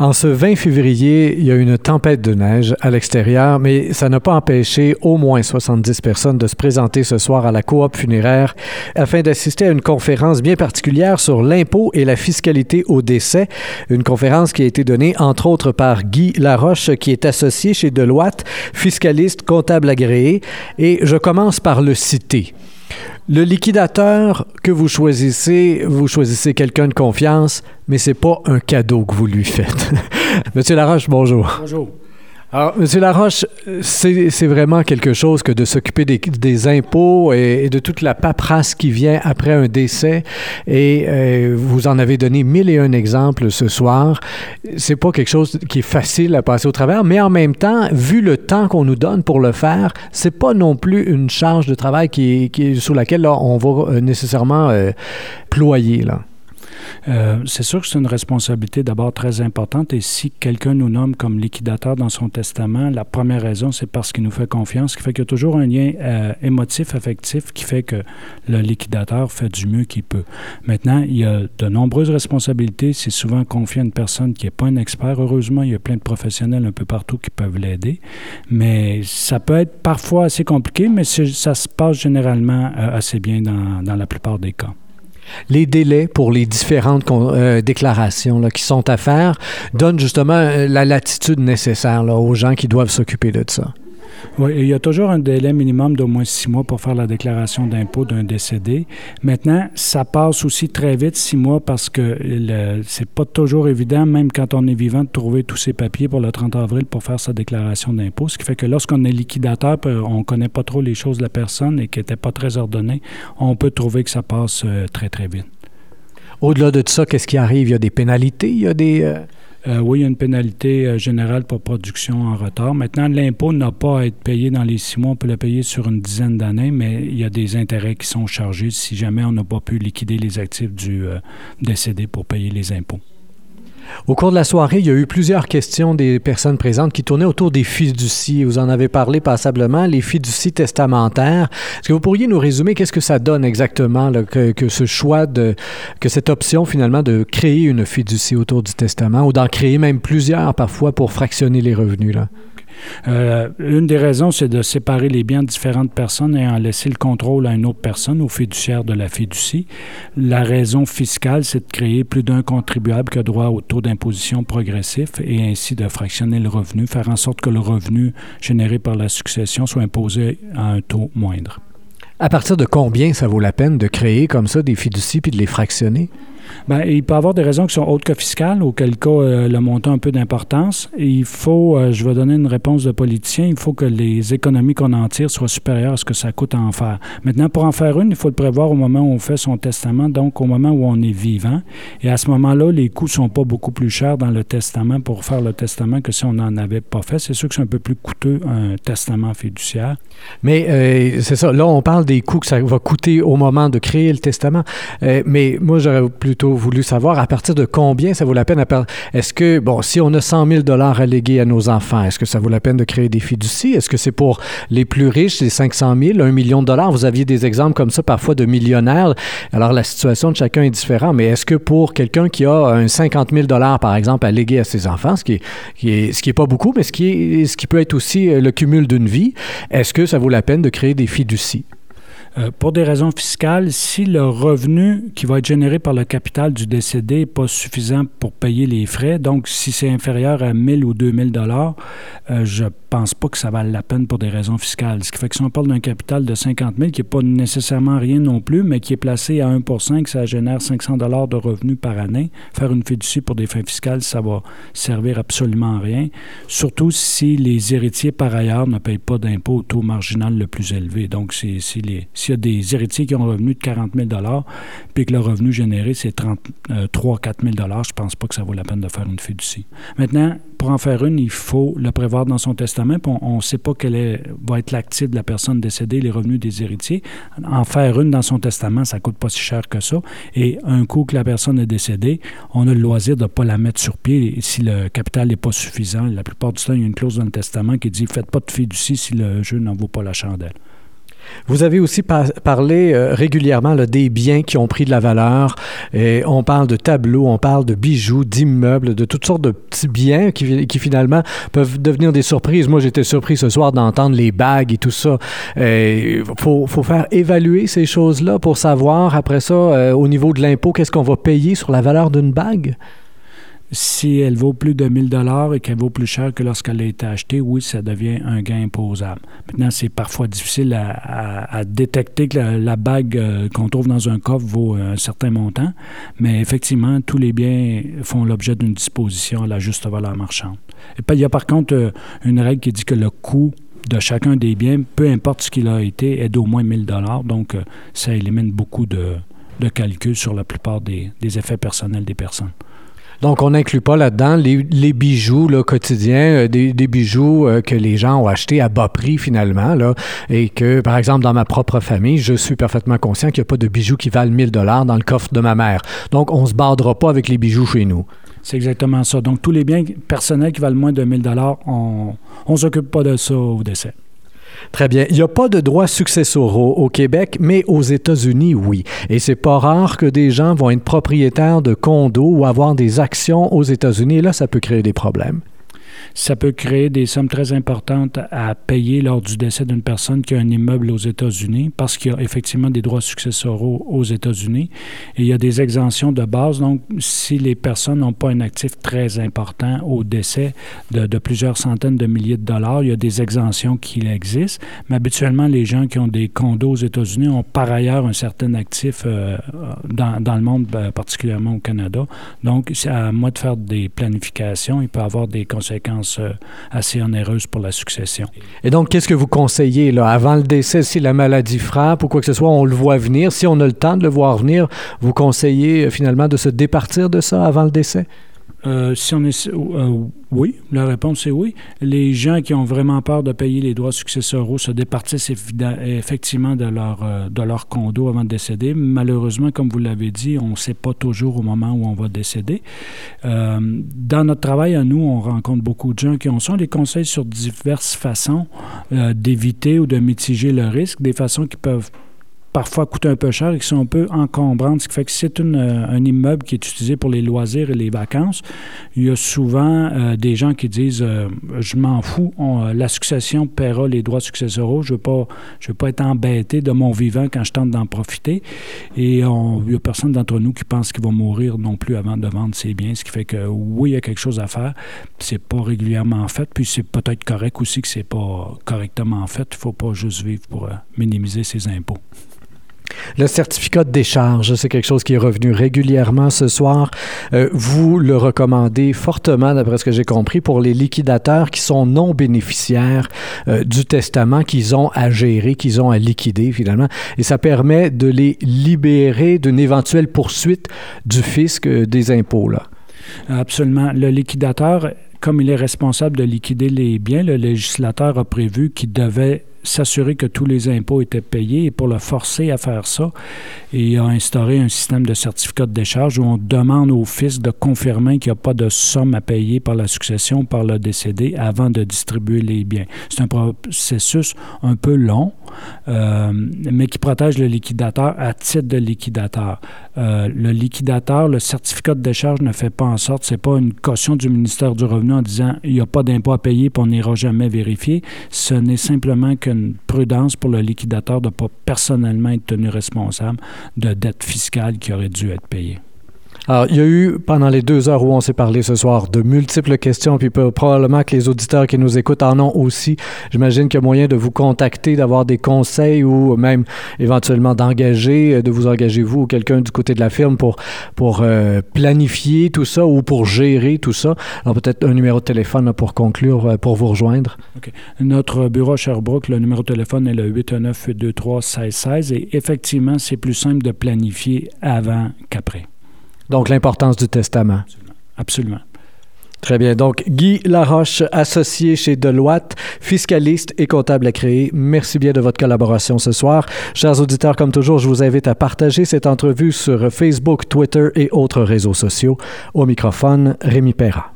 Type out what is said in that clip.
En ce 20 février, il y a une tempête de neige à l'extérieur, mais ça n'a pas empêché au moins 70 personnes de se présenter ce soir à la coop funéraire afin d'assister à une conférence bien particulière sur l'impôt et la fiscalité au décès. Une conférence qui a été donnée entre autres par Guy Laroche, qui est associé chez Deloitte, fiscaliste, comptable agréé. Et je commence par le citer. Le liquidateur que vous choisissez, vous choisissez quelqu'un de confiance, mais c'est pas un cadeau que vous lui faites. Monsieur Laroche, bonjour. Bonjour. Alors, Monsieur Laroche, c'est vraiment quelque chose que de s'occuper des, impôts et, de toute la paperasse qui vient après un décès. Et euh, vous en avez donné mille et un exemples ce soir. C'est pas quelque chose qui est facile à passer au travers, mais en même temps, vu le temps qu'on nous donne pour le faire, c'est pas non plus une charge de travail qui, sur laquelle on va euh, nécessairement euh, ployer. Euh, c'est sûr que c'est une responsabilité d'abord très importante et si quelqu'un nous nomme comme liquidateur dans son testament, la première raison, c'est parce qu'il nous fait confiance, qui fait qu'il y a toujours un lien euh, émotif, affectif qui fait que le liquidateur fait du mieux qu'il peut. Maintenant, il y a de nombreuses responsabilités. C'est souvent confié à une personne qui n'est pas un expert. Heureusement, il y a plein de professionnels un peu partout qui peuvent l'aider. Mais ça peut être parfois assez compliqué, mais ça se passe généralement euh, assez bien dans, dans la plupart des cas les délais pour les différentes euh, déclarations qui sont à faire donnent justement euh, la latitude nécessaire aux gens qui doivent s'occuper de ça. Oui, il y a toujours un délai minimum d'au moins six mois pour faire la déclaration d'impôt d'un décédé. Maintenant, ça passe aussi très vite, six mois, parce que c'est pas toujours évident, même quand on est vivant, de trouver tous ces papiers pour le 30 avril pour faire sa déclaration d'impôt. Ce qui fait que lorsqu'on est liquidateur, on connaît pas trop les choses de la personne et qui n'était pas très ordonné, on peut trouver que ça passe euh, très, très vite. Au-delà de ça, qu'est-ce qui arrive? Il y a des pénalités, il y a des... Euh, euh, oui, il y a une pénalité euh, générale pour production en retard. Maintenant, l'impôt n'a pas à être payé dans les six mois. On peut le payer sur une dizaine d'années, mais il y a des intérêts qui sont chargés si jamais on n'a pas pu liquider les actifs du euh, décédé pour payer les impôts. Au cours de la soirée, il y a eu plusieurs questions des personnes présentes qui tournaient autour des fiducies. Vous en avez parlé passablement, les fiducies testamentaires. Est-ce que vous pourriez nous résumer qu'est-ce que ça donne exactement, que, ce choix de, que cette option finalement de créer une fiducie autour du testament ou d'en créer même plusieurs parfois pour fractionner les revenus? Là? Euh, une des raisons, c'est de séparer les biens de différentes personnes et en laisser le contrôle à une autre personne, au fiduciaire de la fiducie. La raison fiscale, c'est de créer plus d'un contribuable qui a droit au taux d'imposition progressif et ainsi de fractionner le revenu, faire en sorte que le revenu généré par la succession soit imposé à un taux moindre. À partir de combien ça vaut la peine de créer comme ça des fiducies puis de les fractionner? Bien, il peut y avoir des raisons qui sont autres que fiscales, auquel cas euh, le montant a un peu d'importance. Il faut, euh, je vais donner une réponse de politicien, il faut que les économies qu'on en tire soient supérieures à ce que ça coûte à en faire. Maintenant, pour en faire une, il faut le prévoir au moment où on fait son testament, donc au moment où on est vivant. Et à ce moment-là, les coûts sont pas beaucoup plus chers dans le testament pour faire le testament que si on n'en avait pas fait. C'est sûr que c'est un peu plus coûteux un testament fiduciaire. Mais euh, c'est ça, là, on parle des coûts que ça va coûter au moment de créer le testament. mais moi, j'aurais plus voulu savoir à partir de combien ça vaut la peine. Est-ce que, bon, si on a 100 000 dollars à léguer à nos enfants, est-ce que ça vaut la peine de créer des fiducies? Est-ce que c'est pour les plus riches, les 500 000, 1 million de dollars? Vous aviez des exemples comme ça parfois de millionnaires. Alors, la situation de chacun est différente, mais est-ce que pour quelqu'un qui a un 50 000 dollars, par exemple, à léguer à ses enfants, ce qui est, qui est, ce qui est pas beaucoup, mais ce qui, est, ce qui peut être aussi euh, le cumul d'une vie, est-ce que ça vaut la peine de créer des fiducies? Euh, pour des raisons fiscales, si le revenu qui va être généré par le capital du décédé n'est pas suffisant pour payer les frais, donc si c'est inférieur à 1000 ou 2000 dollars, euh, je pense pas que ça vaille la peine pour des raisons fiscales. Ce qui fait que si on parle d'un capital de 50 000, qui n'est pas nécessairement rien non plus, mais qui est placé à 1% que ça génère 500 dollars de revenus par année, faire une fiducie pour des fins fiscales, ça va servir absolument à rien, surtout si les héritiers, par ailleurs, ne payent pas d'impôt au taux marginal le plus élevé. Donc, si, si les, s'il y a des héritiers qui ont un revenu de 40 000 puis que le revenu généré, c'est 33 4 000 je ne pense pas que ça vaut la peine de faire une fiducie. Maintenant, pour en faire une, il faut le prévoir dans son testament. on ne sait pas quel va être l'actif de la personne décédée, les revenus des héritiers. En faire une dans son testament, ça ne coûte pas si cher que ça. Et un coup que la personne est décédée, on a le loisir de ne pas la mettre sur pied si le capital n'est pas suffisant. La plupart du temps, il y a une clause dans le testament qui dit faites pas de fiducie si le jeu n'en vaut pas la chandelle. Vous avez aussi parlé euh, régulièrement des biens qui ont pris de la valeur. On parle de tableaux, on parle de bijoux, d'immeubles, de toutes sortes de petits biens qui, finalement peuvent devenir des surprises. Moi, j'étais surpris ce soir d'entendre les bagues et tout ça. Il faut, faut, faire évaluer ces choses-là pour savoir après ça, euh, au niveau de l'impôt, qu'est-ce qu'on va payer sur la valeur d'une bague? Si elle vaut plus de 1000 dollars et qu'elle vaut plus cher que lorsqu'elle a été achetée, oui, ça devient un gain imposable. Maintenant, c'est parfois difficile à, détecter que la, bague euh, qu'on trouve dans un coffre vaut un certain montant, mais effectivement, tous les biens font l'objet d'une disposition à la juste valeur marchande. Et puis, il y a par contre euh, une règle qui dit que le coût de chacun des biens, peu importe ce qu'il a été, est d'au moins 1000 dollars. Donc, euh, ça élimine beaucoup de calculs sur la plupart des effets personnels des personnes. Donc, on n'inclut pas là-dedans les, bijoux là, quotidiens, euh, des, bijoux euh, que les gens ont achetés à bas prix finalement, là, et que, par exemple, dans ma propre famille, je suis parfaitement conscient qu'il n'y a pas de bijoux qui valent 1000 dollars dans le coffre de ma mère. Donc, on ne se bardera pas avec les bijoux chez nous. C'est exactement ça. Donc, tous les biens personnels qui valent moins de 1000 dollars, on ne s'occupe pas de ça au décès. Très bien. Il n'y a pas de droits successoraux au Québec, mais aux États-Unis, oui. Et c'est pas rare que des gens vont être propriétaires de condos ou avoir des actions aux États-Unis. Là, ça peut créer des problèmes ça peut créer des sommes très importantes à payer lors du décès d'une personne qui a un immeuble aux États-Unis parce qu'il y a effectivement des droits successoraux aux États-Unis et il y a des exemptions de base. Donc, si les personnes n'ont pas un actif très important au décès de, plusieurs centaines de milliers de dollars, il y a des exemptions qui existent. Mais habituellement, les gens qui ont des condos aux États-Unis ont par ailleurs un certain actif euh, dans, dans, le monde, ben, particulièrement au Canada. Donc, c'est à moi de faire des planifications. Il peut avoir des conséquences euh, assez onéreuse pour la succession. Et donc, qu'est-ce que vous conseillez là, avant le décès, si la maladie frappe ou quoi que ce soit, on le voit venir, si on a le temps de le voir venir, vous conseillez euh, finalement de se départir de ça avant le décès? Euh, si on est, euh, oui, la réponse est oui. Les gens qui ont vraiment peur de payer les droits successoraux se départissent effectivement de leur, euh, de leur condo avant de décéder. Malheureusement, comme vous l'avez dit, on ne sait pas toujours au moment où on va décéder. dans notre travail à nous, on rencontre beaucoup de gens qui ont ça. des conseils sur diverses façons d'éviter ou de mitiger le risque, des façons qui peuvent parfois coûtent un peu cher et qui sont un peu encombrantes. Ce qui fait que c'est euh, un immeuble qui est utilisé pour les loisirs et les vacances, il y a souvent euh, des gens qui disent euh, Je m'en fous, la succession paiera les droits successoraux, je ne veux, veux pas être embêté de mon vivant quand je tente d'en profiter. Et il n'y a personne d'entre nous qui pense qu'il va mourir non plus avant de vendre ses biens, ce qui fait que oui, il y a quelque chose à faire. C'est pas régulièrement fait, puis c'est peut-être correct aussi que c'est pas correctement fait. Il ne faut pas juste vivre pour minimiser ses impôts. Le certificat de décharge, c'est quelque chose qui est revenu régulièrement ce soir. Euh, vous le recommandez fortement, d'après ce que j'ai compris, pour les liquidateurs qui sont non bénéficiaires euh, du testament qu'ils ont à gérer, qu'ils ont à liquider finalement. Et ça permet de les libérer d'une éventuelle poursuite du fisc euh, des impôts. Là. Absolument. Le liquidateur comme il est responsable de liquider les biens, le législateur a prévu qu'il devait s'assurer que tous les impôts étaient payés et pour le forcer à faire ça, il a instauré un système de certificat de décharge où on demande au fisc de confirmer qu'il n'y a pas de somme à payer par la succession par le décédé avant de distribuer les biens. C'est un processus un peu long, euh, mais qui protège le liquidateur à titre de liquidateur. Euh, le liquidateur, le certificat de décharge ne fait pas en sorte, c'est pas une caution du ministère du Revenu en disant il n'y a pas d'impôt à payer et on n'ira jamais vérifier. Ce n'est simplement prudence pour le liquidateur de ne pas personnellement être tenu responsable de dettes fiscales qui auraient dû être payées. Alors, il y a eu, pendant les deux heures où on s'est parlé ce soir, de multiples questions, puis probablement que les auditeurs qui nous écoutent en ont aussi. J'imagine qu'il y a moyen de vous contacter, d'avoir des conseils ou même éventuellement d'engager, euh, de vous engager vous ou quelqu'un du côté de la firme pour, euh, planifier tout ça ou pour gérer tout ça. Alors, peut-être un numéro de téléphone pour conclure, euh, pour vous rejoindre. Notre bureau Sherbrooke, le numéro de téléphone est le 819-823-1616 et effectivement, c'est plus simple de planifier avant qu'après. Donc, l'importance du testament. Absolument. Très bien. Donc, Guy Laroche, associé chez Deloitte, fiscaliste et comptable à créer. Merci bien de votre collaboration ce soir. Chers auditeurs, comme toujours, je vous invite à partager cette entrevue sur Facebook, Twitter et autres réseaux sociaux. Au microphone, Rémi Perra.